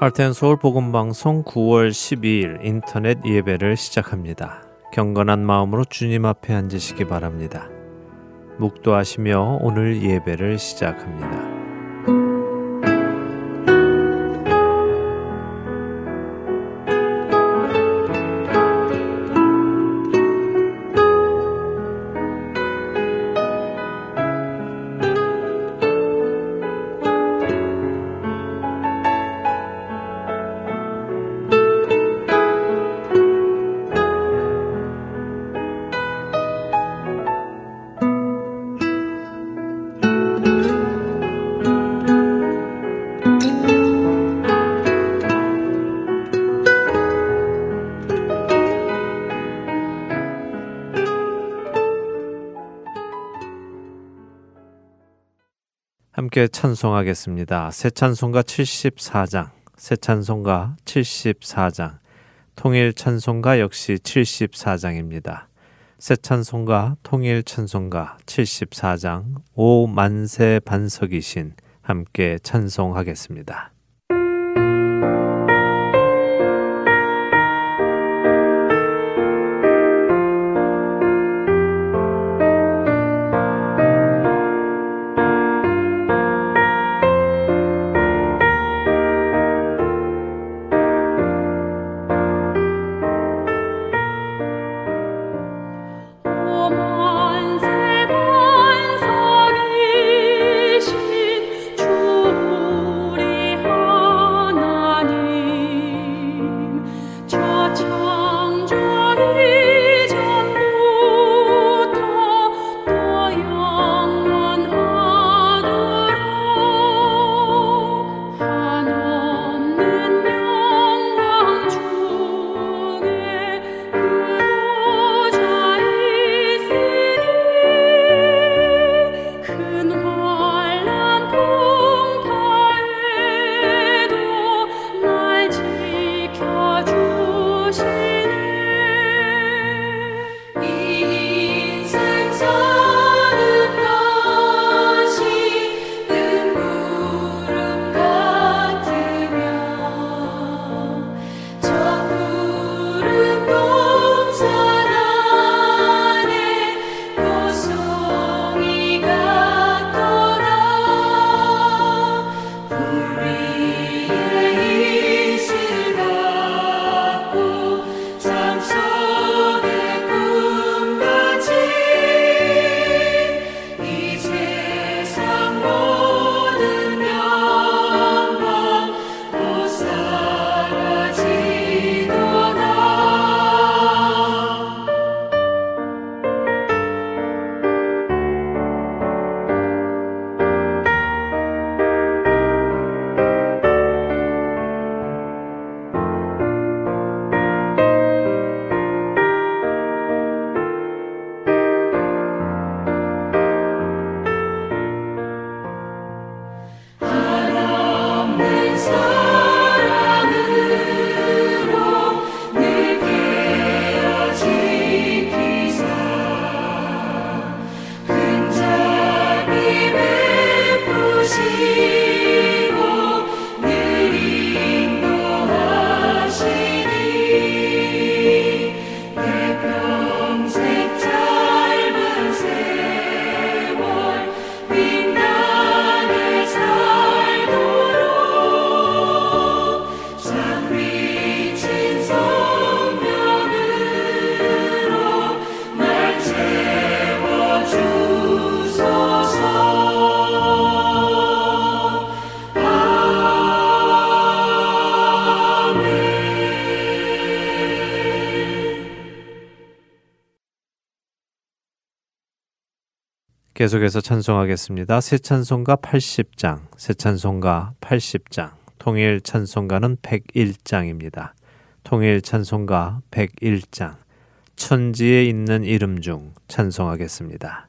할텐 서울 복음 방송 9월 12일 인터넷 예배를 시작합니다. 경건한 마음으로 주님 앞에 앉으시기 바랍니다. 묵도하시며 오늘 예배를 시작합니다. 함께 찬송하겠습니다. 새 찬송가 74장, 새 찬송가 74장, 통일 찬송가 역시 74장입니다. 새 찬송가, 통일 찬송가 74장, 오 만세 반석이신 함께 찬송하겠습니다. 계속해서 찬송하겠습니다. 새 찬송가 80장, 새 찬송가 80장, 통일 찬송가는 101장입니다. 통일 찬송가 101장, 천지에 있는 이름 중 찬송하겠습니다.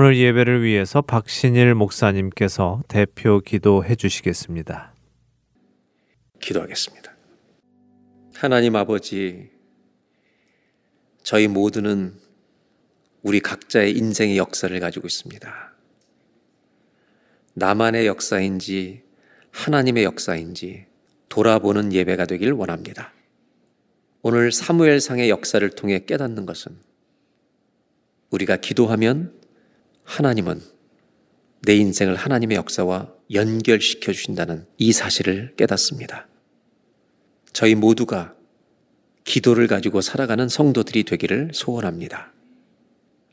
오늘 예배를 위해서 박신일 목사님께서 대표 기도해 주시겠습니다. 기도하겠습니다. 하나님 아버지, 저희 모두는 우리 각자의 인생의 역사를 가지고 있습니다. 나만의 역사인지 하나님의 역사인지 돌아보는 예배가 되길 원합니다. 오늘 사무엘상의 역사를 통해 깨닫는 것은 우리가 기도하면 하나님은 내 인생을 하나님의 역사와 연결시켜 주신다는 이 사실을 깨닫습니다. 저희 모두가 기도를 가지고 살아가는 성도들이 되기를 소원합니다.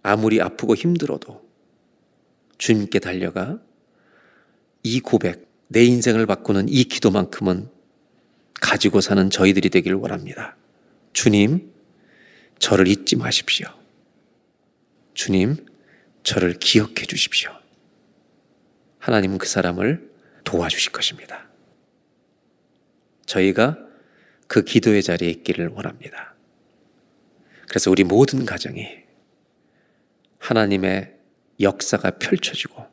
아무리 아프고 힘들어도 주님께 달려가 이 고백, 내 인생을 바꾸는 이 기도만큼은 가지고 사는 저희들이 되기를 원합니다. 주님, 저를 잊지 마십시오. 주님, 저를 기억해 주십시오. 하나님은 그 사람을 도와주실 것입니다. 저희가 그 기도의 자리에 있기를 원합니다. 그래서 우리 모든 가정이 하나님의 역사가 펼쳐지고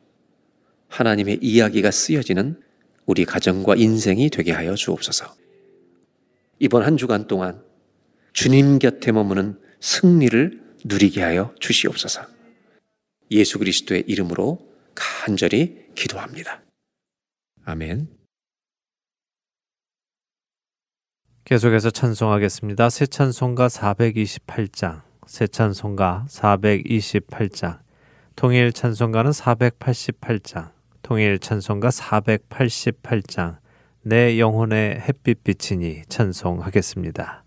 하나님의 이야기가 쓰여지는 우리 가정과 인생이 되게 하여 주옵소서. 이번 한 주간 동안 주님 곁에 머무는 승리를 누리게 하여 주시옵소서. 예수 그리스도의 이름으로 간절히 기도합니다. 아멘. 계속해서 찬송하겠습니다. 새 찬송가 428장, 새 찬송가 428장, 통일 찬송가는 488장, 통일 찬송가 488장, 내 영혼의 햇빛 빛이니 찬송하겠습니다.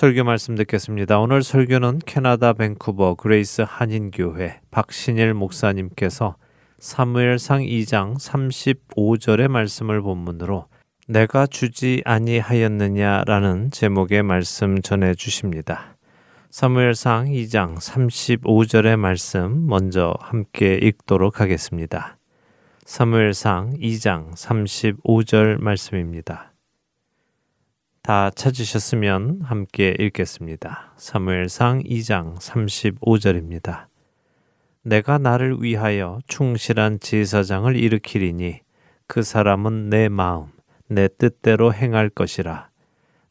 설교 말씀 듣겠습니다. 오늘 설교는 캐나다 밴쿠버 그레이스 한인교회 박신일 목사님께서 사무엘상 2장 35절의 말씀을 본문으로 내가 주지 아니하였느냐라는 제목의 말씀 전해 주십니다. 사무엘상 2장 35절의 말씀 먼저 함께 읽도록 하겠습니다. 사무엘상 2장 35절 말씀입니다. 다 찾으셨으면 함께 읽겠습니다. 사무엘상 2장 35절입니다. 내가 나를 위하여 충실한 제사장을 일으키리니 그 사람은 내 마음, 내 뜻대로 행할 것이라.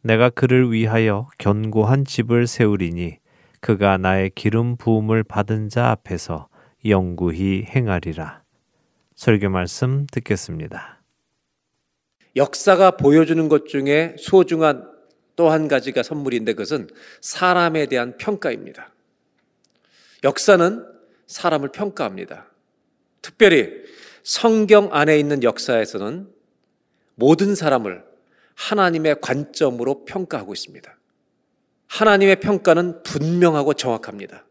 내가 그를 위하여 견고한 집을 세우리니 그가 나의 기름 부음을 받은 자 앞에서 영구히 행하리라. 설교 말씀 듣겠습니다. 역사가 보여주는 것 중에 소중한 또 한 가지가 선물인데 그것은 사람에 대한 평가입니다. 역사는 사람을 평가합니다. 특별히 성경 안에 있는 역사에서는 모든 사람을 하나님의 관점으로 평가하고 있습니다. 하나님의 평가는 분명하고 정확합니다.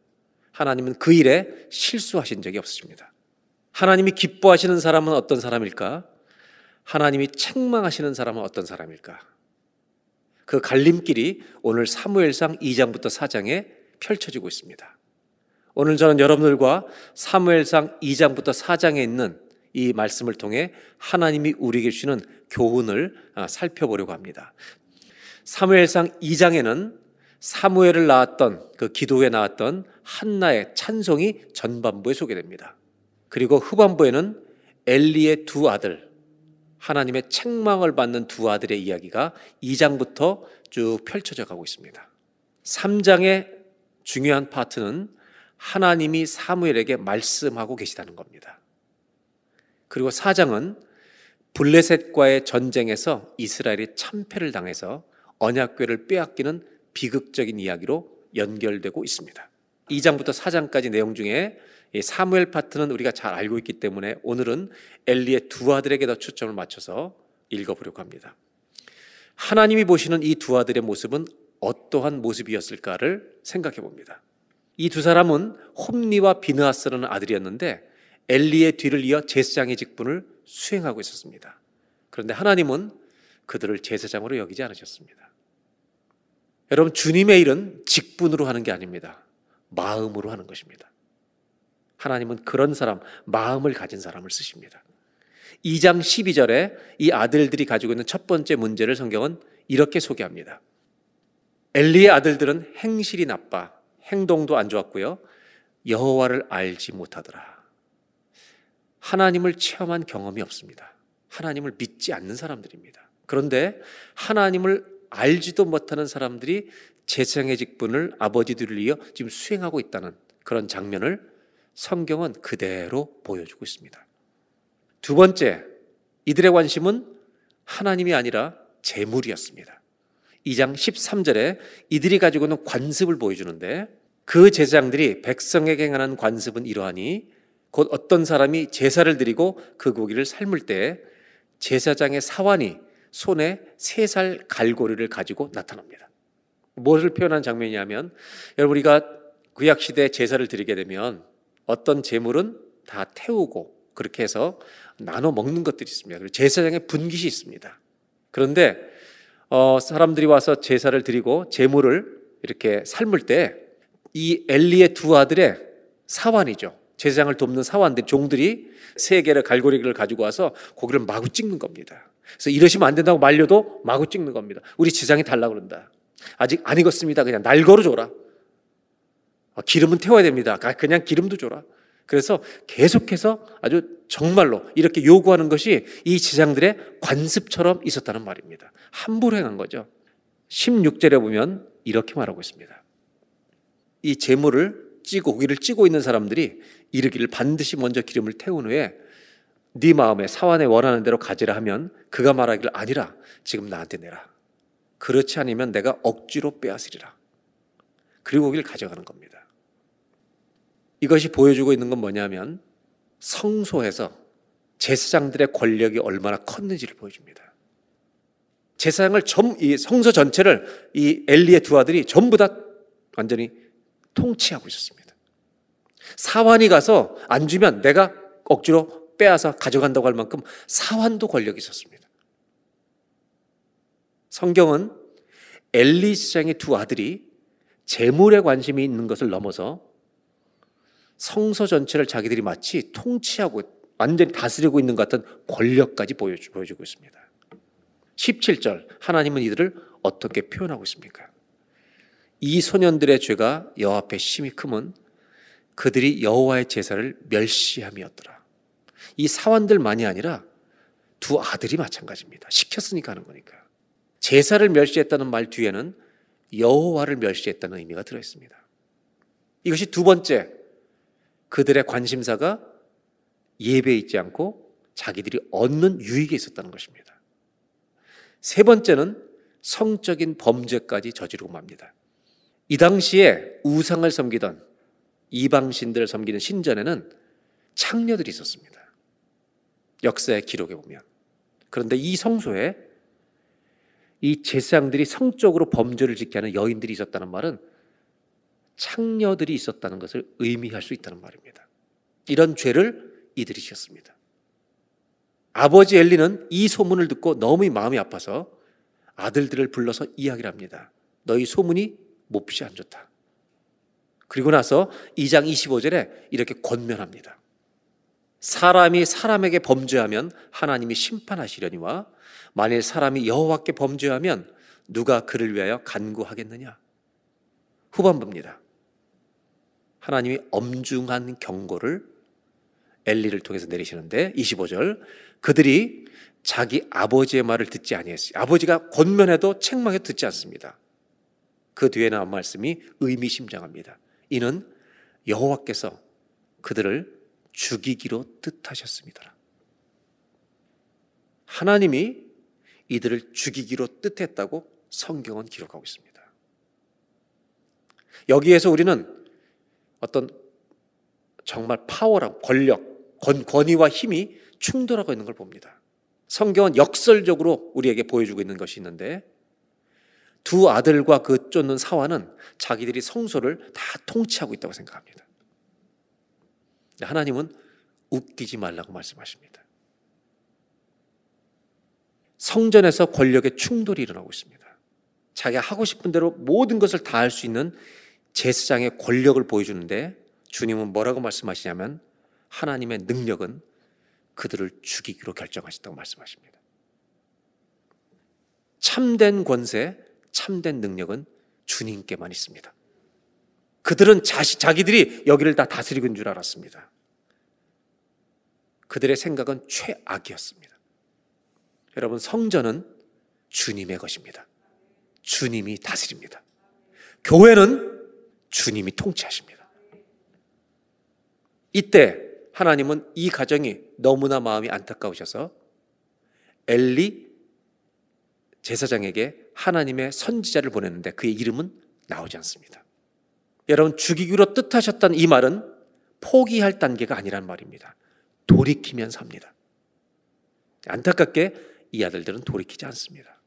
하나님은 그 일에 실수하신 적이 없으십니다. 하나님이 기뻐하시는 사람은 어떤 사람일까? 하나님이 책망하시는 사람은 어떤 사람일까? 그 갈림길이 오늘 사무엘상 2장부터 4장에 펼쳐지고 있습니다. 오늘 저는 여러분들과 사무엘상 2장부터 4장에 있는 이 말씀을 통해 하나님이 우리에게 주시는 교훈을 아, 살펴보려고 합니다. 사무엘상 2장에는 사무엘을 낳았던 그 기도에 나왔던 한나의 찬송이 전반부에 소개됩니다. 그리고 후반부에는 엘리의 두 아들, 하나님의 책망을 받는 두 아들의 이야기가 2장부터 쭉 펼쳐져 가고 있습니다. 3장의 중요한 파트는 하나님이 사무엘에게 말씀하고 계시다는 겁니다. 그리고 4장은 블레셋과의 전쟁에서 이스라엘이 참패를 당해서 언약궤를 빼앗기는 비극적인 이야기로 연결되고 있습니다. 2장부터 4장까지 내용 중에 이 사무엘 파트는 우리가 잘 알고 있기 때문에 오늘은 엘리의 두 아들에게 더 초점을 맞춰서 읽어보려고 합니다. 하나님이 보시는 이 두 아들의 모습은 어떠한 모습이었을까를 생각해 봅니다. 이 두 사람은 홈리와 비느하스라는 아들이었는데 엘리의 뒤를 이어 제사장의 직분을 수행하고 있었습니다. 그런데 하나님은 그들을 제사장으로 여기지 않으셨습니다. 여러분 주님의 일은 직분으로 하는 게 아닙니다. 마음으로 하는 것입니다. 하나님은 그런 사람, 마음을 가진 사람을 쓰십니다. 2장 12절에 이 아들들이 가지고 있는 첫 번째 문제를 성경은 이렇게 소개합니다. 엘리의 아들들은 행실이 나빠, 행동도 안 좋았고요. 여호와를 알지 못하더라. 하나님을 체험한 경험이 없습니다. 하나님을 믿지 않는 사람들입니다. 그런데 하나님을 알지도 못하는 사람들이 제사장의 직분을 아버지들을 이어 지금 수행하고 있다는 그런 장면을 성경은 그대로 보여주고 있습니다. 두 번째, 이들의 관심은 하나님이 아니라 재물이었습니다. 2장 13절에 이들이 가지고 있는 관습을 보여주는데 그 제사장들이 백성에게 행하는 관습은 이러하니 곧 어떤 사람이 제사를 드리고 그 고기를 삶을 때 제사장의 사환이 손에 세 살 갈고리를 가지고 나타납니다. 무엇을 표현한 장면이냐면 여러분 우리가 구약 시대 제사를 드리게 되면 어떤 제물은 다 태우고 그렇게 해서 나눠 먹는 것들이 있습니다. 그리고 제사장의 분깃이 있습니다. 그런데 어, 사람들이 와서 제사를 드리고 제물을 이렇게 삶을 때 이 엘리의 두 아들의 사환이죠. 제사장을 돕는 사환들 종들이 세 개의 갈고리를 가지고 와서 고기를 마구 찍는 겁니다. 그래서 이러시면 안 된다고 말려도 마구 찍는 겁니다. 우리 제장이 달라 그런다. 아직 안 익었습니다. 그냥 날거로 줘라. 아, 기름은 태워야 됩니다. 아, 그냥 기름도 줘라. 그래서 계속해서 아주 정말로 이렇게 요구하는 것이 이 제장들의 관습처럼 있었다는 말입니다. 함부로 행한 거죠. 16절에 보면 이렇게 말하고 있습니다. 이 재물을 찌고 고기를 찌고 있는 사람들이 이르기를 반드시 먼저 기름을 태운 후에 네 마음에 사환에 원하는 대로 가지라 하면 그가 말하기를 아니라 지금 나한테 내라. 그렇지 않으면 내가 억지로 빼앗으리라. 그리고 고기를 가져가는 겁니다. 이것이 보여주고 있는 건 뭐냐면 성소에서 제사장들의 권력이 얼마나 컸는지를 보여줍니다. 제사장을 전, 이 성소 전체를 이 엘리의 두 아들이 전부 다 완전히 통치하고 있었습니다. 사환이 가서 안 주면 내가 억지로 빼앗아 가져간다고 할 만큼 사환도 권력이 있었습니다. 성경은 엘리 시장의 두 아들이 재물에 관심이 있는 것을 넘어서 성서 전체를 자기들이 마치 통치하고 완전히 다스리고 있는 것 같은 권력까지 보여주, 보여주고 있습니다. 17절 하나님은 이들을 어떻게 표현하고 있습니까? 이 소년들의 죄가 여호와 앞에 심히 크면 그들이 여호와의 제사를 멸시함이었더라. 이 사원들만이 아니라 두 아들이 마찬가지입니다. 시켰으니까 하는 거니까. 제사를 멸시했다는 말 뒤에는 여호와를 멸시했다는 의미가 들어 있습니다. 이것이 두 번째 그들의 관심사가 예배에 있지 않고 자기들이 얻는 유익에 있었다는 것입니다. 세 번째는 성적인 범죄까지 저지르고 맙니다. 이 당시에 우상을 섬기던 이방신들을 섬기는 신전에는 창녀들이 있었습니다. 역사의 기록에 보면. 그런데 이 성소에 이 제사장들이 성적으로 범죄를 짓게 하는 여인들이 있었다는 말은 창녀들이 있었다는 것을 의미할 수 있다는 말입니다. 이런 죄를 이들이 지었습니다. 아버지 엘리는 이 소문을 듣고 너무 마음이 아파서 아들들을 불러서 이야기를 합니다. 너희 소문이 몹시 안 좋다. 그리고 나서 2장 25절에 이렇게 권면합니다. 사람이 사람에게 범죄하면 하나님이 심판하시려니와 만일 사람이 여호와께 범죄하면 누가 그를 위하여 간구하겠느냐? 후반부입니다. 하나님이 엄중한 경고를 엘리를 통해서 내리시는데 25절 그들이 자기 아버지의 말을 듣지 아니했어요. 아버지가 권면해도 책망해도 듣지 않습니다. 그 뒤에 나온 말씀이 의미심장합니다. 이는 여호와께서 그들을 죽이기로 뜻하셨습니다. 하나님이 이들을 죽이기로 뜻했다고 성경은 기록하고 있습니다. 여기에서 우리는 어떤 정말 파워랑 권력, 권, 권위와 힘이 충돌하고 있는 걸 봅니다. 성경은 역설적으로 우리에게 보여주고 있는 것이 있는데 두 아들과 그 쫓는 사화는 자기들이 성소를 다 통치하고 있다고 생각합니다. 하나님은 웃기지 말라고 말씀하십니다. 성전에서 권력의 충돌이 일어나고 있습니다. 자기가 하고 싶은 대로 모든 것을 다 할 수 있는 제사장의 권력을 보여주는데 주님은 뭐라고 말씀하시냐면 하나님의 능력은 그들을 죽이기로 결정하셨다고 말씀하십니다. 참된 권세, 참된 능력은 주님께만 있습니다. 그들은 자시, 자기들이 여기를 다 다스리고 있는 줄 알았습니다. 그들의 생각은 최악이었습니다. 여러분, 성전은 주님의 것입니다. 주님이 다스립니다. 교회는 주님이 통치하십니다. 이때 하나님은 이 가정이 너무나 마음이 안타까우셔서 엘리 제사장에게 하나님의 선지자를 보냈는데 그의 이름은 나오지 않습니다. 여러분 죽이기로 뜻하셨던 이 말은 포기할 단계가 아니란 말입니다. 돌이키면 삽니다. 안타깝게 이 아들들은 돌이키지 않습니다.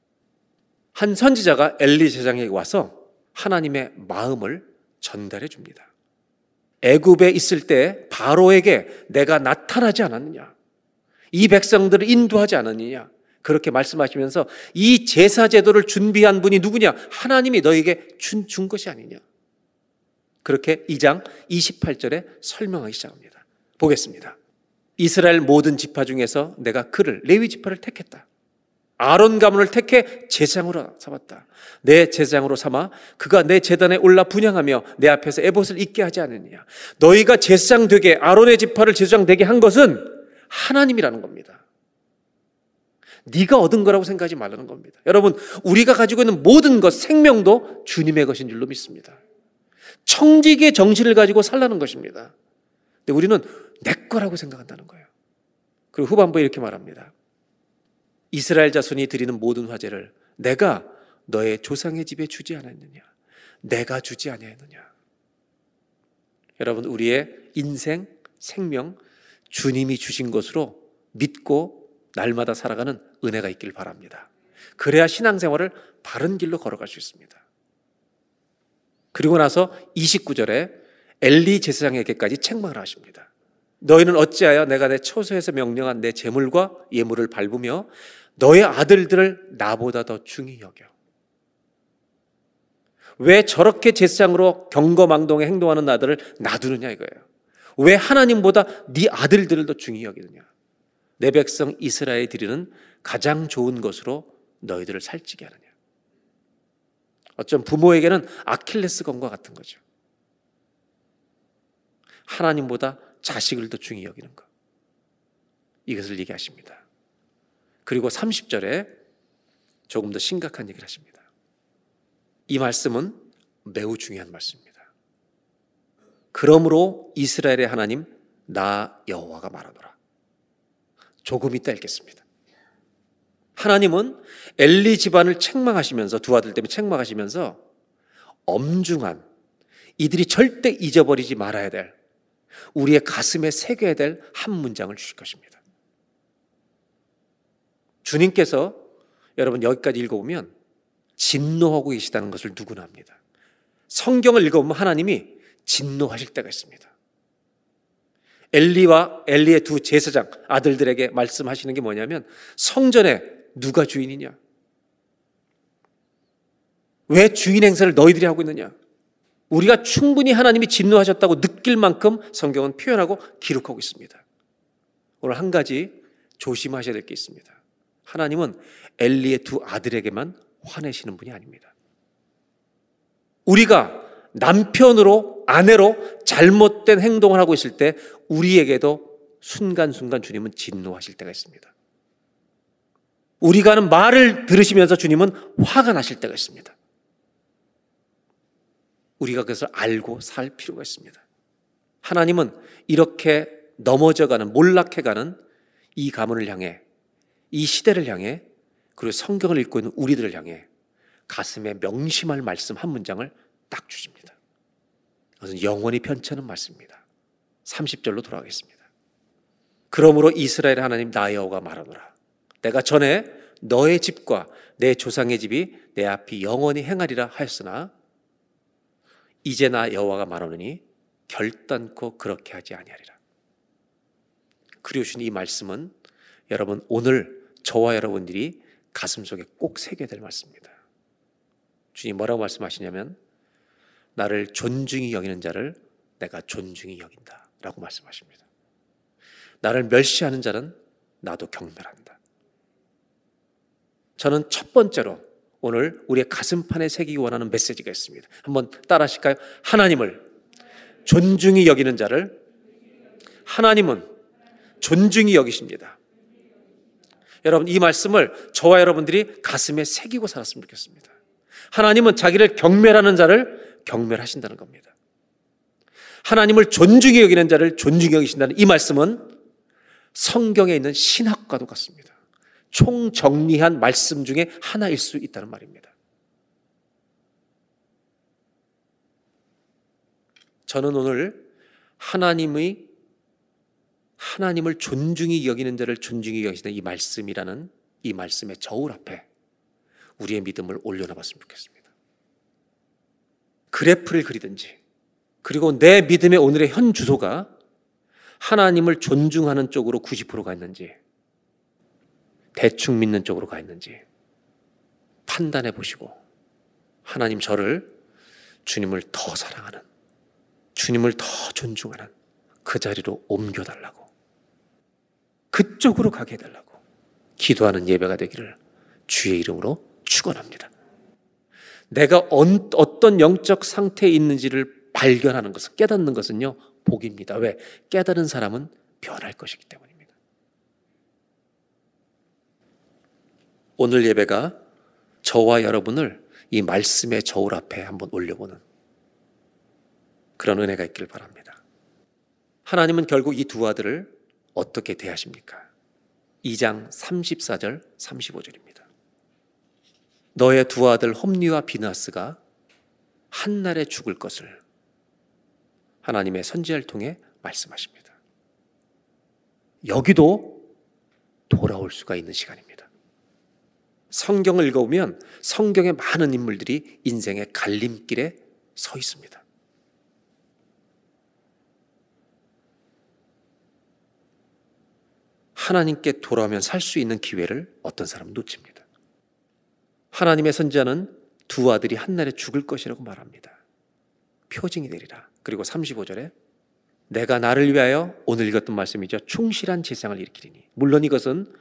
한 선지자가 엘리 제사장에게 와서 하나님의 마음을 전달해 줍니다. 애굽에 있을 때 바로에게 내가 나타나지 않았느냐? 이 백성들을 인도하지 않았느냐? 그렇게 말씀하시면서 이 제사 제도를 준비한 분이 누구냐? 하나님이 너에게 준, 준 것이 아니냐? 그렇게 2장 28절에 설명하기 시작합니다. 보겠습니다. 이스라엘 모든 지파 중에서 내가 그를 레위 지파를 택했다. 아론 가문을 택해 제장으로 삼았다. 내 제장으로 삼아 그가 내 제단에 올라 분양하며 내 앞에서 에봇을 입게 하지 않느냐. 너희가 제사장 되게 아론의 지파를 제사장 되게 한 것은 하나님이라는 겁니다. 네가 얻은 거라고 생각하지 말라는 겁니다. 여러분, 우리가 가지고 있는 모든 것, 생명도 주님의 것인 줄로 믿습니다. 청지기의 정신을 가지고 살라는 것입니다. 근데 우리는 내 거라고 생각한다는 거예요. 그리고 후반부에 이렇게 말합니다. 이스라엘 자손이 드리는 모든 화제를 내가 너의 조상의 집에 주지 않았느냐? 내가 주지 아니했느냐? 여러분, 우리의 인생, 생명, 주님이 주신 것으로 믿고 날마다 살아가는 은혜가 있길 바랍니다. 그래야 신앙생활을 바른 길로 걸어갈 수 있습니다. 그리고 나서 29절에 엘리 제사장에게까지 책망을 하십니다. 너희는 어찌하여 내가 내 처소에서 명령한 내 재물과 예물을 밟으며 너의 아들들을 나보다 더 중히 여겨. 왜 저렇게 제사장으로 경거망동에 행동하는 아들을 놔두느냐 이거예요. 왜 하나님보다 네 아들들을 더 중히 여기느냐. 내 백성 이스라엘 드리는 가장 좋은 것으로 너희들을 살찌게 하느냐. 어쩜 부모에게는 아킬레스 건과 같은 거죠. 하나님보다 자식을 더 중히 여기는 것. 이것을 얘기하십니다. 그리고 30절에 조금 더 심각한 얘기를 하십니다. 이 말씀은 매우 중요한 말씀입니다. 그러므로 이스라엘의 하나님 나 여호와가 말하노라. 조금 이따 읽겠습니다. 하나님은 엘리 집안을 책망하시면서 두 아들 때문에 책망하시면서 엄중한 이들이 절대 잊어버리지 말아야 될 우리의 가슴에 새겨야 될 한 문장을 주실 것입니다. 주님께서 여러분 여기까지 읽어보면 진노하고 계시다는 것을 누구나 합니다. 성경을 읽어보면 하나님이 진노하실 때가 있습니다. 엘리와 엘리의 두 제사장 아들들에게 말씀하시는 게 뭐냐면 성전에 누가 주인이냐? 왜 주인 행세를 너희들이 하고 있느냐? 우리가 충분히 하나님이 진노하셨다고 느낄 만큼 성경은 표현하고 기록하고 있습니다. 오늘 한 가지 조심하셔야 될 게 있습니다. 하나님은 엘리의 두 아들에게만 화내시는 분이 아닙니다. 우리가 남편으로 아내로 잘못된 행동을 하고 있을 때 우리에게도 순간순간 주님은 진노하실 때가 있습니다. 우리가 하는 말을 들으시면서 주님은 화가 나실 때가 있습니다. 우리가 그것을 알고 살 필요가 있습니다. 하나님은 이렇게 넘어져가는, 몰락해가는 이 가문을 향해, 이 시대를 향해, 그리고 성경을 읽고 있는 우리들을 향해 가슴에 명심할 말씀 한 문장을 딱 주십니다. 그것은 영원히 편찮은 말씀입니다. 30절로 돌아가겠습니다. 그러므로 이스라엘 하나님 나 여호가 말하노라. 내가 전에 너의 집과 내 조상의 집이 내 앞이 영원히 행하리라 하였으나 이제 나 여호와가 말하노니 결단코 그렇게 하지 아니하리라. 그리우신 이 말씀은 여러분 오늘 저와 여러분들이 가슴 속에 꼭 새겨야 될 말씀입니다. 주님 뭐라고 말씀하시냐면 나를 존중히 여기는 자를 내가 존중히 여긴다 라고 말씀하십니다. 나를 멸시하는 자는 나도 경멸한다. 저는 첫 번째로 오늘 우리의 가슴판에 새기기 원하는 메시지가 있습니다. 한번 따라 하실까요? 하나님을 존중히 여기는 자를 하나님은 존중히 여기십니다. 여러분 이 말씀을 저와 여러분들이 가슴에 새기고 살았으면 좋겠습니다. 하나님은 자기를 경멸하는 자를 경멸하신다는 겁니다. 하나님을 존중히 여기는 자를 존중히 여기신다는 이 말씀은 성경에 있는 신학과도 같습니다. 총정리한 말씀 중에 하나일 수 있다는 말입니다. 저는 오늘 하나님의 하나님을 존중히 여기는 자를 존중히 여기시는 이 말씀이라는 이 말씀의 저울 앞에 우리의 믿음을 올려놔 봤으면 좋겠습니다. 그래프를 그리든지 그리고 내 믿음의 오늘의 현 주소가 하나님을 존중하는 쪽으로 90%가 있는지, 대충 믿는 쪽으로 가 있는지 판단해 보시고 하나님 저를 주님을 더 사랑하는, 주님을 더 존중하는 그 자리로 옮겨달라고, 그쪽으로 가게 해달라고 기도하는 예배가 되기를 주의 이름으로 축원합니다. 내가 언- 어떤 영적 상태에 있는지를 발견하는 것은 깨닫는 것은요 복입니다. 왜 깨달은 사람은 변할 것이기 때문입니다. 오늘 예배가 저와 여러분을 이 말씀의 저울 앞에 한번 올려보는 그런 은혜가 있길 바랍니다. 하나님은 결국 이 두 아들을 어떻게 대하십니까? 2장 34절 35절입니다. 너의 두 아들 홈리와 비나스가 한날에 죽을 것을 하나님의 선지자를 통해 말씀하십니다. 여기도 돌아올 수가 있는 시간입니다. 성경을 읽어보면 성경의 많은 인물들이 인생의 갈림길에 서 있습니다. 하나님께 돌아오면 살 수 있는 기회를 어떤 사람은 놓칩니다. 하나님의 선지자는 두 아들이 한날에 죽을 것이라고 말합니다. 표징이 되리라. 그리고 35절에 내가 나를 위하여 오늘 읽었던 말씀이죠. 충실한 제상을 일으키리니. 물론 이것은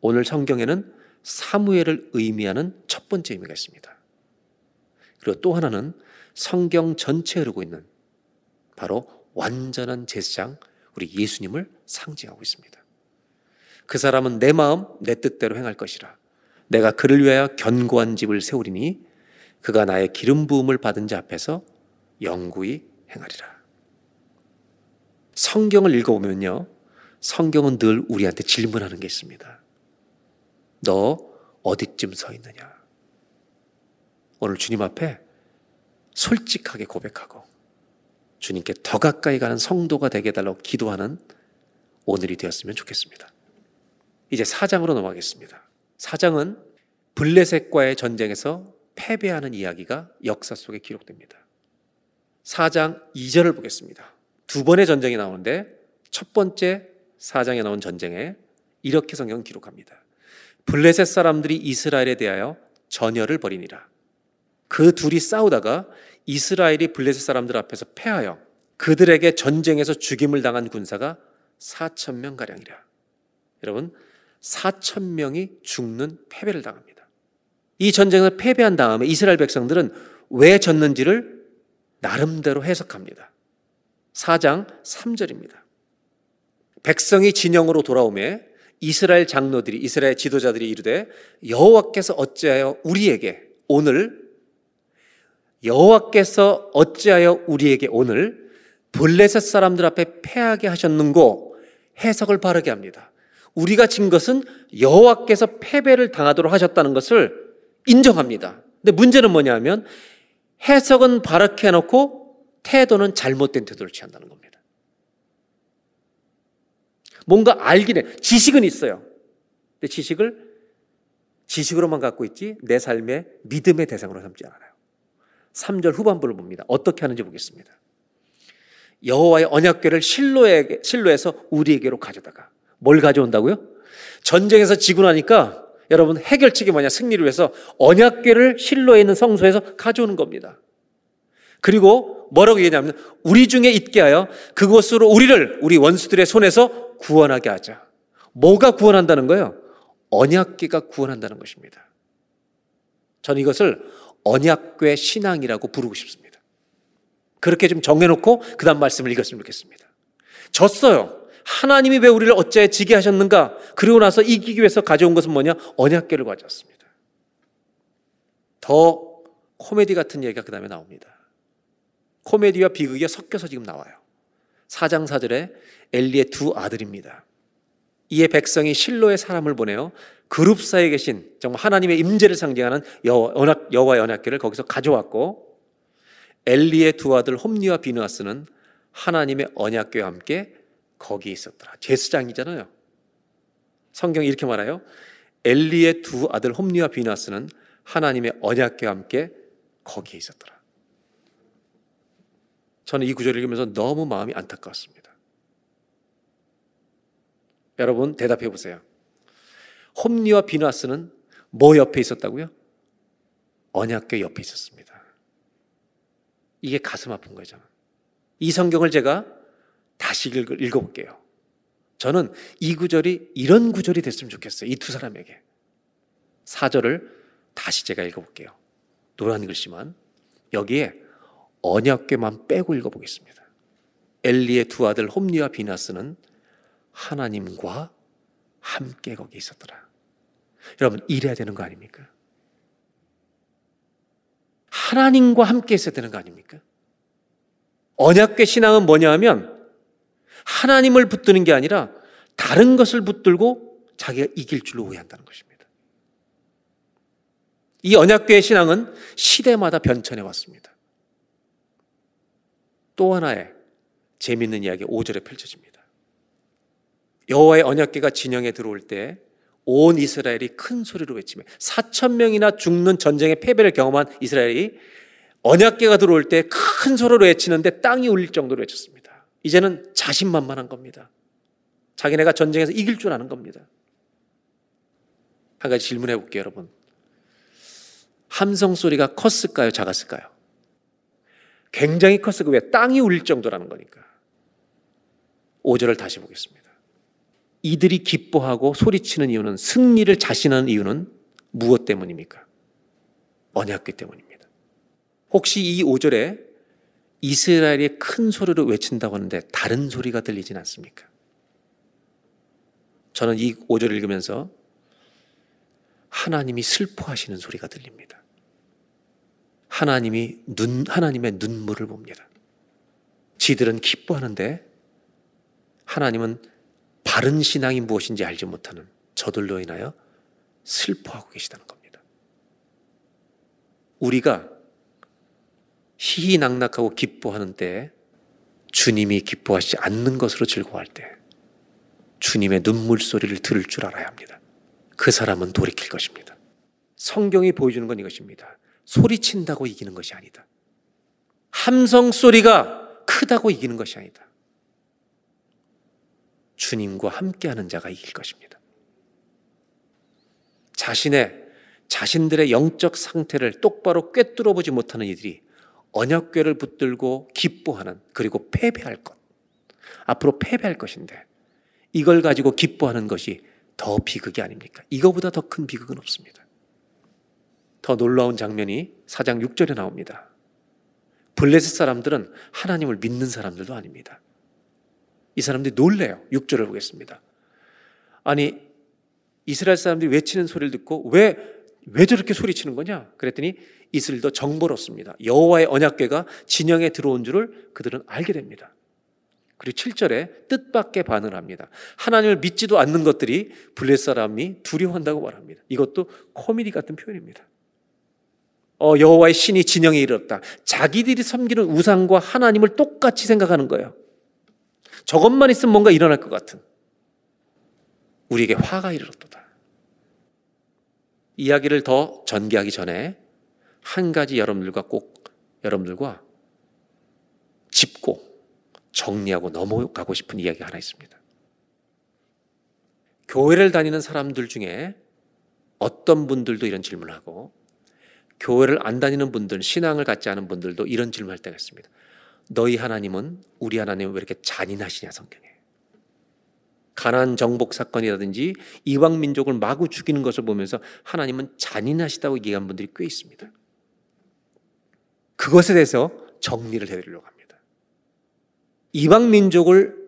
오늘 성경에는 사무엘을 의미하는 첫 번째 의미가 있습니다. 그리고 또 하나는 성경 전체에 흐르고 있는 바로 완전한 제사장 우리 예수님을 상징하고 있습니다. 그 사람은 내 마음 내 뜻대로 행할 것이라. 내가 그를 위하여 견고한 집을 세우리니 그가 나의 기름 부음을 받은 자 앞에서 영구히 행하리라. 성경을 읽어보면요. 성경은 늘 우리한테 질문하는 게 있습니다. 너 어디쯤 서 있느냐? 오늘 주님 앞에 솔직하게 고백하고 주님께 더 가까이 가는 성도가 되게 해달라고 기도하는 오늘이 되었으면 좋겠습니다. 이제 사장으로 넘어가겠습니다. 사장은 블레셋과의 전쟁에서 패배하는 이야기가 역사 속에 기록됩니다. 4장 2절을 보겠습니다. 두 번의 전쟁이 나오는데 첫 번째 4장에 나온 전쟁에 이렇게 성경은 기록합니다. 블레셋 사람들이 이스라엘에 대하여 전열을 벌이니라. 그 둘이 싸우다가 이스라엘이 블레셋 사람들 앞에서 패하여 그들에게 전쟁에서 죽임을 당한 군사가 4천 명 가량이라. 여러분 4천 명이 죽는 패배를 당합니다. 이 전쟁을 패배한 다음에 이스라엘 백성들은 왜 졌는지를 나름대로 해석합니다. 4장 3절입니다. 백성이 진영으로 돌아오매 이스라엘 장로들이 이스라엘 지도자들이 이르되 여호와께서 어찌하여 우리에게 오늘 여호와께서 어찌하여 우리에게 오늘 블레셋 사람들 앞에 패하게 하셨는고 해석을 바르게 합니다. 우리가 진 것은 여호와께서 패배를 당하도록 하셨다는 것을 인정합니다. 근데 문제는 뭐냐면 해석은 바르게 해놓고 태도는 잘못된 태도를 취한다는 겁니다. 뭔가 알긴 해. 지식은 있어요. 근데 지식을 지식으로만 갖고 있지 내 삶의 믿음의 대상으로 삼지 않아요. 3절 후반부를 봅니다. 어떻게 하는지 보겠습니다. 여호와의 언약궤를 실로에게 실로에서 우리에게로 가져다가 뭘 가져온다고요? 전쟁에서 지고 나니까 여러분 해결책이 뭐냐 승리를 위해서 언약궤를 실로에 있는 성소에서 가져오는 겁니다. 그리고 뭐라고 얘기하냐면 우리 중에 있게 하여 그곳으로 우리를 우리 원수들의 손에서 구원하게 하자. 뭐가 구원한다는 거예요? 언약궤가 구원한다는 것입니다. 저는 이것을 언약궤 신앙이라고 부르고 싶습니다. 그렇게 좀 정해놓고 그 다음 말씀을 읽었으면 좋겠습니다. 졌어요. 하나님이 왜 우리를 어찌하여 지게 하셨는가? 그리고 나서 이기기 위해서 가져온 것은 뭐냐? 언약궤를 가져왔습니다. 더 코미디 같은 얘기가 그 다음에 나옵니다. 코미디와 비극이 섞여서 지금 나와요. 4장 4절에 엘리의 두 아들입니다. 이에 백성이 실로의 사람을 보내어 그룹 사이에 계신 정말 하나님의 임재를 상징하는 여호와 여호와의 언약궤를 거기서 가져왔고 엘리의 두 아들 홈리와 비누아스는 하나님의 언약궤와 함께 거기 있었더라. 제사장이잖아요. 성경이 이렇게 말해요. 엘리의 두 아들 홈리와 비누아스는 하나님의 언약궤와 함께 거기에 있었더라. 저는 이 구절을 읽으면서 너무 마음이 안타까웠습니다. 여러분 대답해 보세요. 홈리와 비나스는 뭐 옆에 있었다고요? 언약궤 옆에 있었습니다. 이게 가슴 아픈 거죠. 이 성경을 제가 다시 읽- 읽어 볼게요. 저는 이 구절이 이런 구절이 됐으면 좋겠어요. 이 두 사람에게. 4절을 다시 제가 읽어볼게요. 노란 글씨만. 여기에 언약궤만 빼고 읽어보겠습니다. 엘리의 두 아들 홈리와 비나스는 하나님과 함께 거기 있었더라. 여러분, 이래야 되는 거 아닙니까? 하나님과 함께 있어야 되는 거 아닙니까? 언약궤 신앙은 뭐냐 하면 하나님을 붙드는 게 아니라 다른 것을 붙들고 자기가 이길 줄로 오해한다는 것입니다. 이 언약궤의 신앙은 시대마다 변천해 왔습니다. 또 하나의 재밌는 이야기 5절에 펼쳐집니다. 여호와의 언약궤가 진영에 들어올 때 온 이스라엘이 큰 소리로 외치며 4천 명이나 죽는 전쟁의 패배를 경험한 이스라엘이 언약궤가 들어올 때 큰 소리로 외치는데 땅이 울릴 정도로 외쳤습니다. 이제는 자신만만한 겁니다. 자기네가 전쟁에서 이길 줄 아는 겁니다. 한 가지 질문해 볼게요, 여러분. 함성 소리가 컸을까요, 작았을까요? 굉장히 컸을 왜 땅이 울릴 정도라는 거니까. 5절을 다시 보겠습니다. 이들이 기뻐하고 소리치는 이유는 승리를 자신하는 이유는 무엇 때문입니까? 언약궤 때문입니다. 혹시 이 5절에 이스라엘이 큰 소리로 외친다고 하는데 다른 소리가 들리진 않습니까? 저는 이 5절을 읽으면서 하나님이 슬퍼하시는 소리가 들립니다. 하나님이 눈, 하나님의 눈물을 봅니다. 지들은 기뻐하는데 하나님은 바른 신앙이 무엇인지 알지 못하는 저들로 인하여 슬퍼하고 계시다는 겁니다. 우리가 희희낙낙하고 기뻐하는 때 주님이 기뻐하시지 않는 것으로 즐거워할 때 주님의 눈물 소리를 들을 줄 알아야 합니다. 그 사람은 돌이킬 것입니다. 성경이 보여주는 건 이것입니다. 소리친다고 이기는 것이 아니다. 함성 소리가 크다고 이기는 것이 아니다. 주님과 함께하는 자가 이길 것입니다. 자신의 자신들의 영적 상태를 똑바로 꿰뚫어 보지 못하는 이들이 언약궤를 붙들고 기뻐하는 그리고 패배할 것. 앞으로 패배할 것인데 이걸 가지고 기뻐하는 것이 더 비극이 아닙니까? 이거보다 더 큰 비극은 없습니다. 더 놀라운 장면이 4장 6절에 나옵니다. 블레셋 사람들은 하나님을 믿는 사람들도 아닙니다. 이 사람들이 놀래요. 6절을 보겠습니다. 아니 이스라엘 사람들이 외치는 소리를 듣고 왜, 왜 저렇게 소리치는 거냐? 그랬더니 이슬도 정보를 얻습니다. 여호와의 언약궤가 진영에 들어온 줄을 그들은 알게 됩니다. 그리고 7절에 뜻밖의 반응을 합니다. 하나님을 믿지도 않는 것들이 블레 사람이 두려워한다고 말합니다. 이것도 코미디 같은 표현입니다. 어, 여호와의 신이 진영에 이르렀다. 자기들이 섬기는 우상과 하나님을 똑같이 생각하는 거예요. 저것만 있으면 뭔가 일어날 것 같은. 우리에게 화가 이르렀도다. 이야기를 더 전개하기 전에 한 가지 여러분들과 꼭 여러분들과 짚고 정리하고 넘어가고 싶은 이야기가 하나 있습니다. 교회를 다니는 사람들 중에 어떤 분들도 이런 질문을 하고 교회를 안 다니는 분들, 신앙을 갖지 않은 분들도 이런 질문을 할 때가 있습니다. 너희 하나님은 우리 하나님은 왜 이렇게 잔인하시냐 성경에. 가난 정복 사건이라든지 이방 민족을 마구 죽이는 것을 보면서 하나님은 잔인하시다고 얘기한 분들이 꽤 있습니다. 그것에 대해서 정리를 해드리려고 합니다. 이방 민족을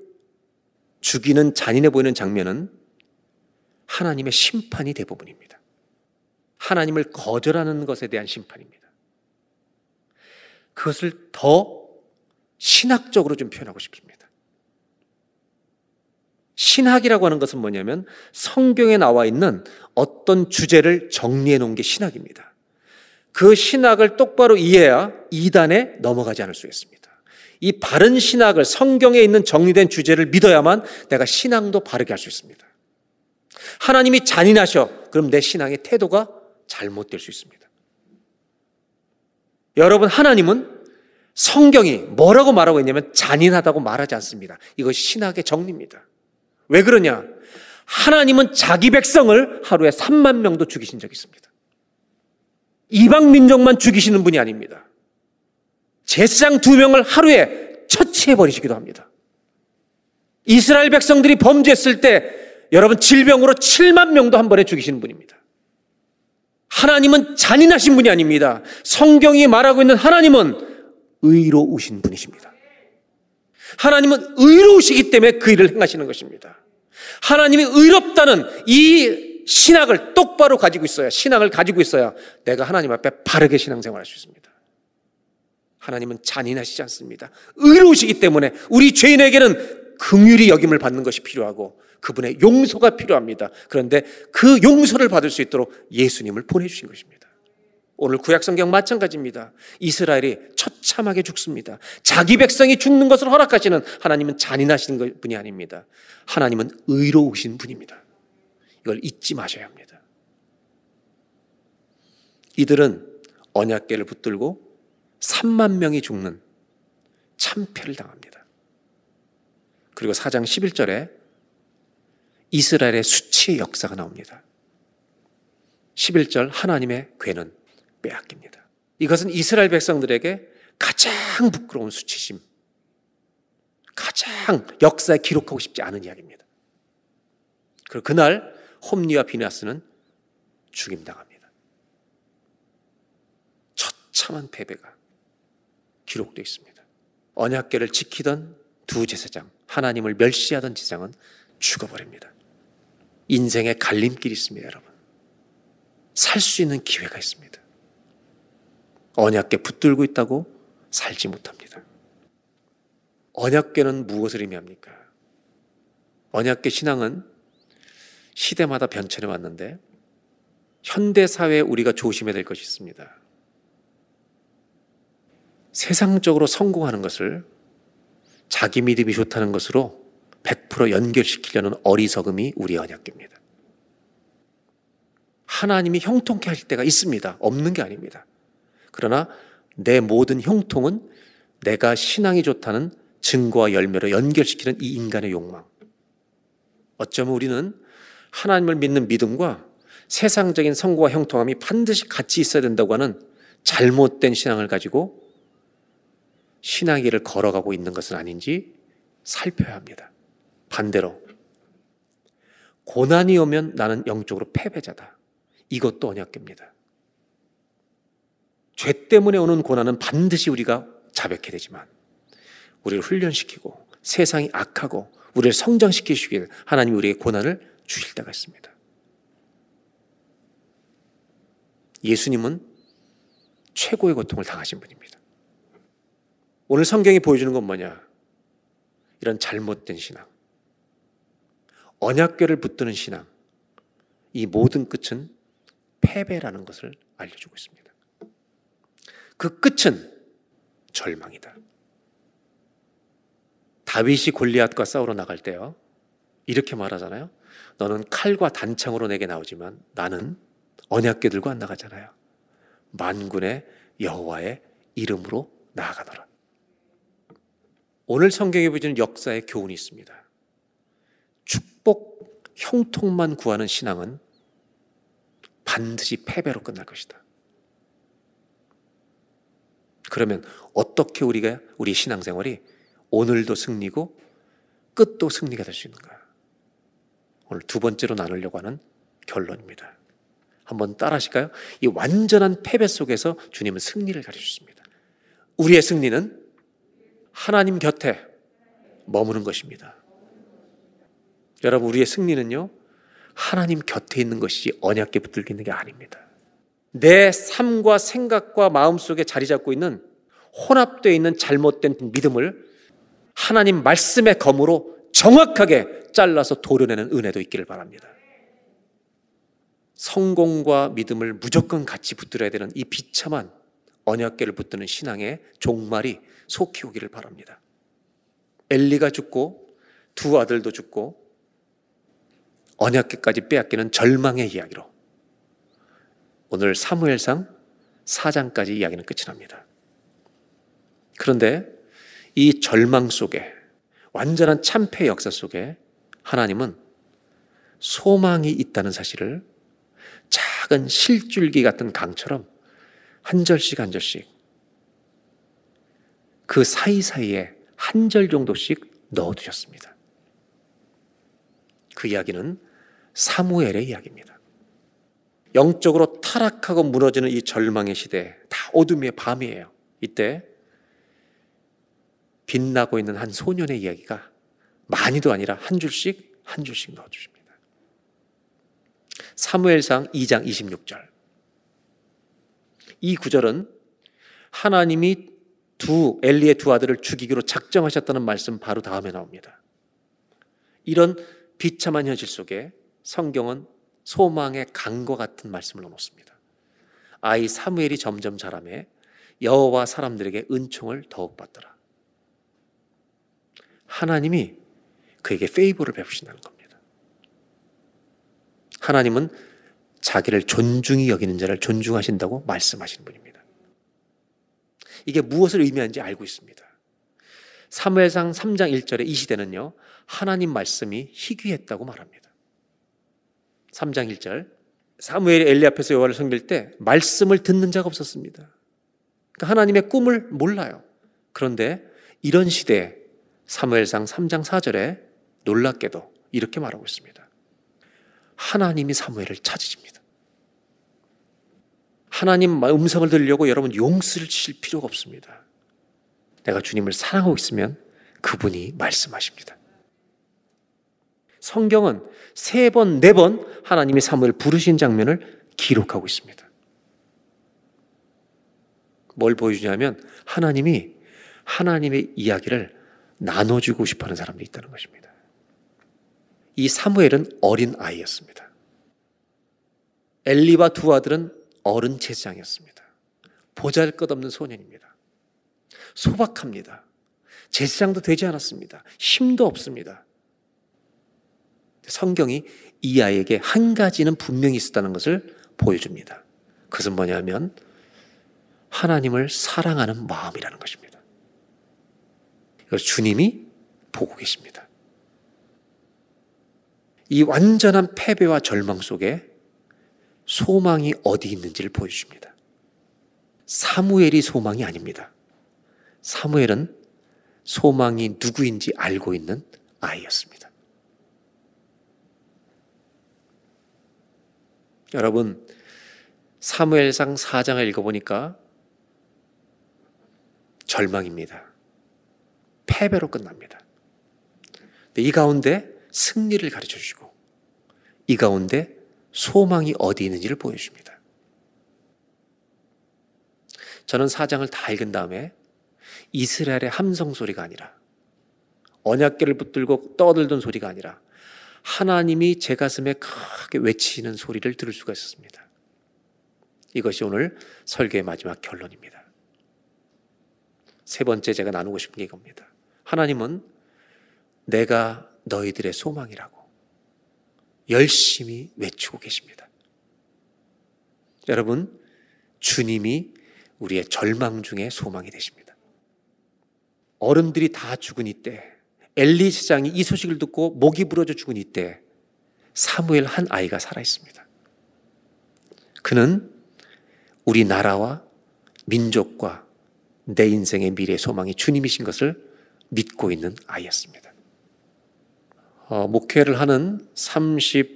죽이는 잔인해 보이는 장면은 하나님의 심판이 대부분입니다. 하나님을 거절하는 것에 대한 심판입니다. 그것을 더 신학적으로 좀 표현하고 싶습니다. 신학이라고 하는 것은 뭐냐면 성경에 나와 있는 어떤 주제를 정리해 놓은 게 신학입니다. 그 신학을 똑바로 이해해야 이단에 넘어가지 않을 수 있습니다. 이 바른 신학을 성경에 있는 정리된 주제를 믿어야만 내가 신앙도 바르게 할 수 있습니다. 하나님이 잔인하셔. 그럼 내 신앙의 태도가 잘못될 수 있습니다. 여러분, 하나님은 성경이 뭐라고 말하고 있냐면 잔인하다고 말하지 않습니다. 이것이 신학의 정리입니다. 왜 그러냐? 하나님은 자기 백성을 하루에 3만 명도 죽이신 적이 있습니다. 이방 민족만 죽이시는 분이 아닙니다. 제사장 두 명을 하루에 처치해 버리시기도 합니다. 이스라엘 백성들이 범죄했을 때 여러분 질병으로 7만 명도 한 번에 죽이시는 분입니다. 하나님은 잔인하신 분이 아닙니다. 성경이 말하고 있는 하나님은 의로우신 분이십니다. 하나님은 의로우시기 때문에 그 일을 행하시는 것입니다. 하나님이 의롭다는 이 신학을 똑바로 가지고 있어야, 신앙을 가지고 있어야 내가 하나님 앞에 바르게 신앙생활 할수 있습니다. 하나님은 잔인하시지 않습니다. 의로우시기 때문에 우리 죄인에게는 긍휼히 여김을 받는 것이 필요하고 그분의 용서가 필요합니다. 그런데 그 용서를 받을 수 있도록 예수님을 보내주신 것입니다. 오늘 구약성경 마찬가지입니다. 이스라엘이 처참하게 죽습니다. 자기 백성이 죽는 것을 허락하시는 하나님은 잔인하신 분이 아닙니다. 하나님은 의로우신 분입니다. 이걸 잊지 마셔야 합니다. 이들은 언약계를 붙들고 3만 명이 죽는 참패를 당합니다. 그리고 4장 11절에 이스라엘의 수치의 역사가 나옵니다. 11절 하나님의 괴는 빼앗깁니다. 이것은 이스라엘 백성들에게 가장 부끄러운 수치심, 가장 역사에 기록하고 싶지 않은 이야기입니다. 그리고 그날 홈리와 비나스는 죽임당합니다. 처참한 패배가 기록되어 있습니다. 언약계를 지키던 두 제사장, 하나님을 멸시하던 제사장은 죽어버립니다. 인생의 갈림길이 있습니다, 여러분. 살 수 있는 기회가 있습니다. 언약계 붙들고 있다고 살지 못합니다. 언약계는 무엇을 의미합니까? 언약계 신앙은 시대마다 변천해 왔는데 현대 사회에 우리가 조심해야 될 것이 있습니다. 세상적으로 성공하는 것을 자기 믿음이 좋다는 것으로 100% 연결시키려는 어리석음이 우리 언약계입니다. 하나님이 형통케 하실 때가 있습니다. 없는 게 아닙니다. 그러나 내 모든 형통은 내가 신앙이 좋다는 증거와 열매로 연결시키는 이 인간의 욕망. 어쩌면 우리는 하나님을 믿는 믿음과 세상적인 성공과 형통함이 반드시 같이 있어야 된다고 하는 잘못된 신앙을 가지고 신앙의 길을 걸어가고 있는 것은 아닌지 살펴야 합니다. 반대로 고난이 오면 나는 영적으로 패배자다. 이것도 언약계입니다. 죄 때문에 오는 고난은 반드시 우리가 자백해야 되지만 우리를 훈련시키고 세상이 악하고 우리를 성장시키시기 위해 하나님이 우리에게 고난을 주실 때가 있습니다. 예수님은 최고의 고통을 당하신 분입니다. 오늘 성경이 보여주는 건 뭐냐? 이런 잘못된 신앙. 언약궤를 붙드는 신앙. 이 모든 끝은 패배라는 것을 알려주고 있습니다. 그 끝은 절망이다. 다윗이 골리앗과 싸우러 나갈 때요. 이렇게 말하잖아요. 너는 칼과 단창으로 내게 나오지만 나는 언약궤 들고 안 나가잖아요. 만군의 여호와의 이름으로 나아가노라. 오늘 성경에 보여주는 역사의 교훈이 있습니다. 축복, 형통만 구하는 신앙은 반드시 패배로 끝날 것이다. 그러면 어떻게 우리가 우리 신앙생활이 오늘도 승리고 끝도 승리가 될 수 있는가? 오늘 두 번째로 나누려고 하는 결론입니다. 한번 따라 하실까요? 이 완전한 패배 속에서 주님은 승리를 가르치십니다. 우리의 승리는 하나님 곁에 머무는 것입니다. 여러분, 우리의 승리는요, 하나님 곁에 있는 것이 언약계 붙들고 있는 게 아닙니다. 내 삶과 생각과 마음 속에 자리 잡고 있는 혼합되어 있는 잘못된 믿음을 하나님 말씀의 검으로 정확하게 잘라서 도려내는 은혜도 있기를 바랍니다. 성공과 믿음을 무조건 같이 붙들어야 되는 이 비참한 언약계를 붙드는 신앙의 종말이 속히 오기를 바랍니다. 엘리가 죽고 두 아들도 죽고 언약계까지 빼앗기는 절망의 이야기로 오늘 사무엘상 4장까지 이야기는 끝이 납니다. 그런데 이 절망 속에 완전한 참패 역사 속에 하나님은 소망이 있다는 사실을 작은 실줄기 같은 강처럼 한 절씩 한 절씩 그 사이사이에 한 절 정도씩 넣어두셨습니다. 그 이야기는 사무엘의 이야기입니다. 영적으로 타락하고 무너지는 이 절망의 시대, 다 어둠의 밤이에요. 이때 빛나고 있는 한 소년의 이야기가 많이도 아니라 한 줄씩 한 줄씩 넣어주십니다. 사무엘상 2장 26절. 이 구절은 하나님이 두 엘리의 두 아들을 죽이기로 작정하셨다는 말씀 바로 다음에 나옵니다. 이런 비참한 현실 속에 성경은 소망의 강과 같은 말씀을 넣어놓습니다. 아이 사무엘이 점점 자라매 여호와 사람들에게 은총을 더욱 받더라. 하나님이 그에게 페이버를 베푸신다는 겁니다. 하나님은 자기를 존중히 여기는 자를 존중하신다고 말씀하시는 분입니다. 이게 무엇을 의미하는지 알고 있습니다. 사무엘상 3장 1절에 이 시대는요. 하나님 말씀이 희귀했다고 말합니다. 3장 1절 사무엘이 엘리 앞에서 여호와를 섬길 때 말씀을 듣는 자가 없었습니다. 그러니까 하나님의 꿈을 몰라요. 그런데 이런 시대에 사무엘상 3장 4절에 놀랍게도 이렇게 말하고 있습니다. 하나님이 사무엘을 찾으십니다. 하나님 음성을 들으려고 여러분 용수를 칠 필요가 없습니다. 내가 주님을 사랑하고 있으면 그분이 말씀하십니다. 성경은 세 번, 네 번 하나님이 사무엘 부르신 장면을 기록하고 있습니다. 뭘 보여주냐면 하나님이 하나님의 이야기를 나눠주고 싶어 하는 사람들이 있다는 것입니다. 이 사무엘은 어린 아이였습니다. 엘리와 두 아들은 어른 제사장이었습니다. 보잘 것 없는 소년입니다. 소박합니다. 제사장도 되지 않았습니다. 힘도 없습니다. 성경이 이 아이에게 한 가지는 분명히 있었다는 것을 보여줍니다. 그것은 뭐냐면 하나님을 사랑하는 마음이라는 것입니다. 그래서 주님이 보고 계십니다. 이 완전한 패배와 절망 속에 소망이 어디 있는지를 보여줍니다. 사무엘이 소망이 아닙니다. 사무엘은 소망이 누구인지 알고 있는 아이였습니다. 여러분, 사무엘상 4장을 읽어보니까 절망입니다. 패배로 끝납니다. 이 가운데 승리를 가르쳐 주시고, 이 가운데 소망이 어디 있는지를 보여줍니다. 저는 사장을 다 읽은 다음에 이스라엘의 함성 소리가 아니라 언약계를 붙들고 떠들던 소리가 아니라 하나님이 제 가슴에 크게 외치는 소리를 들을 수가 있었습니다. 이것이 오늘 설교의 마지막 결론입니다. 세 번째 제가 나누고 싶은 게 이겁니다. 하나님은 내가 너희들의 소망이라고 열심히 외치고 계십니다. 여러분, 주님이 우리의 절망 중에 소망이 되십니다. 어른들이 다 죽은 이때, 엘리 시장이 이 소식을 듣고 목이 부러져 죽은 이때, 사무엘 한 아이가 살아 있습니다. 그는 우리 나라와 민족과 내 인생의 미래 소망이 주님이신 것을 믿고 있는 아이였습니다. 어, 목회를 하는 35년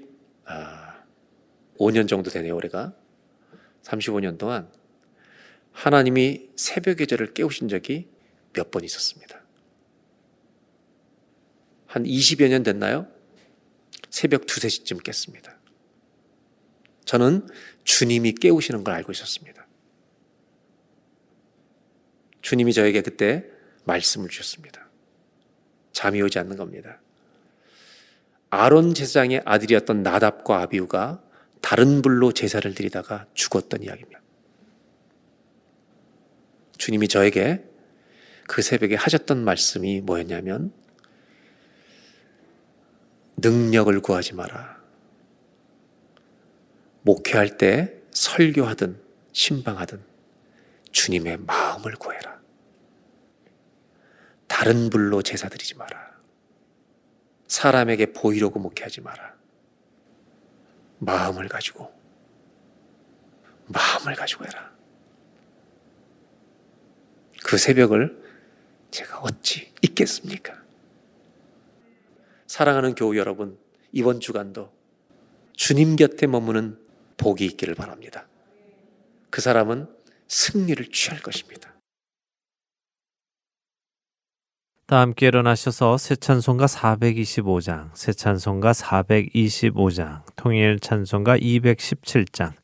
정도 되네요, 올해가. 35년 동안 하나님이 새벽의 저를 깨우신 적이 몇 번 있었습니다. 한 20여 년 됐나요? 새벽 두세 시쯤 깼습니다. 저는 주님이 깨우시는 걸 알고 있었습니다. 주님이 저에게 그때 말씀을 주셨습니다. 잠이 오지 않는 겁니다. 아론 제사장의 아들이었던 나답과 아비우가 다른 불로 제사를 드리다가 죽었던 이야기입니다. 주님이 저에게 그 새벽에 하셨던 말씀이 뭐였냐면 능력을 구하지 마라. 목회할 때 설교하든 신방하든 주님의 마음을 구해라. 다른 불로 제사 드리지 마라. 사람에게 보이려고 목회하지 마라. 마음을 가지고 마음을 가지고 해라. 그 새벽을 제가 어찌 잊겠습니까? 사랑하는 교우 여러분, 이번 주간도 주님 곁에 머무는 복이 있기를 바랍니다. 그 사람은 승리를 취할 것입니다. 다 함께 일어나셔서 새 찬송가 425장, 새 찬송가 425장, 통일 찬송가 217장,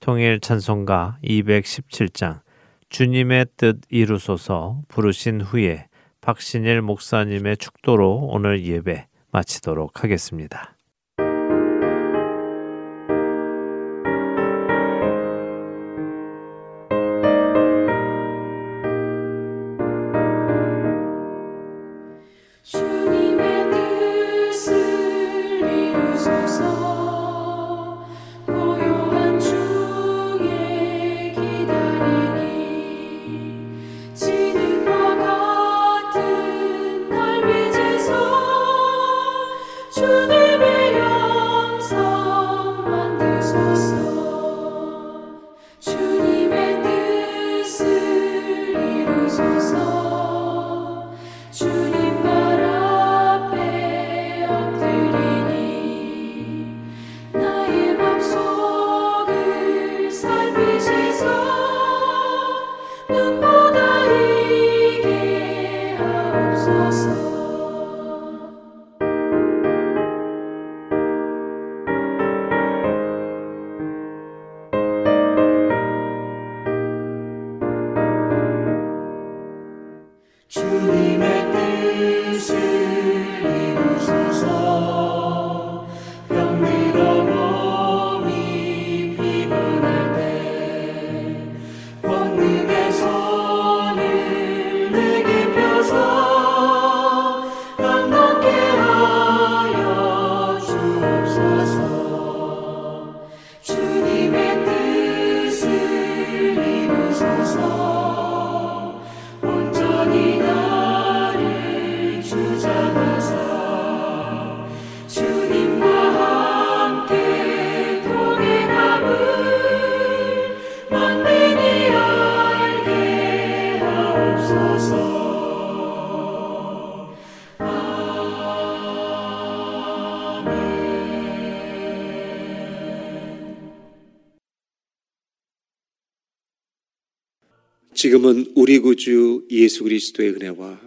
통일 찬송가 217장, 주님의 뜻 이루소서 부르신 후에 박신일 목사님의 축도로 오늘 예배 마치도록 하겠습니다. 구주 예수 그리스도의 은혜와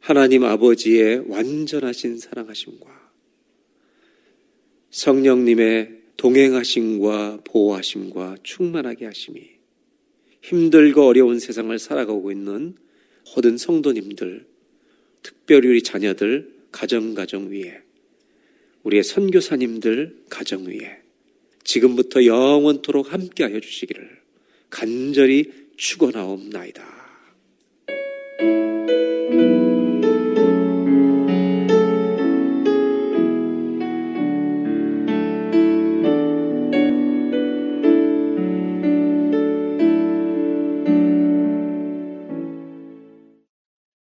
하나님 아버지의 완전하신 사랑하심과 성령님의 동행하심과 보호하심과 충만하게 하심이 힘들고 어려운 세상을 살아가고 있는 모든 성도님들, 특별히 우리 자녀들 가정 가정 위에 우리의 선교사님들 가정 위에 지금부터 영원토록 함께하여 주시기를 간절히 축원하옵나이다.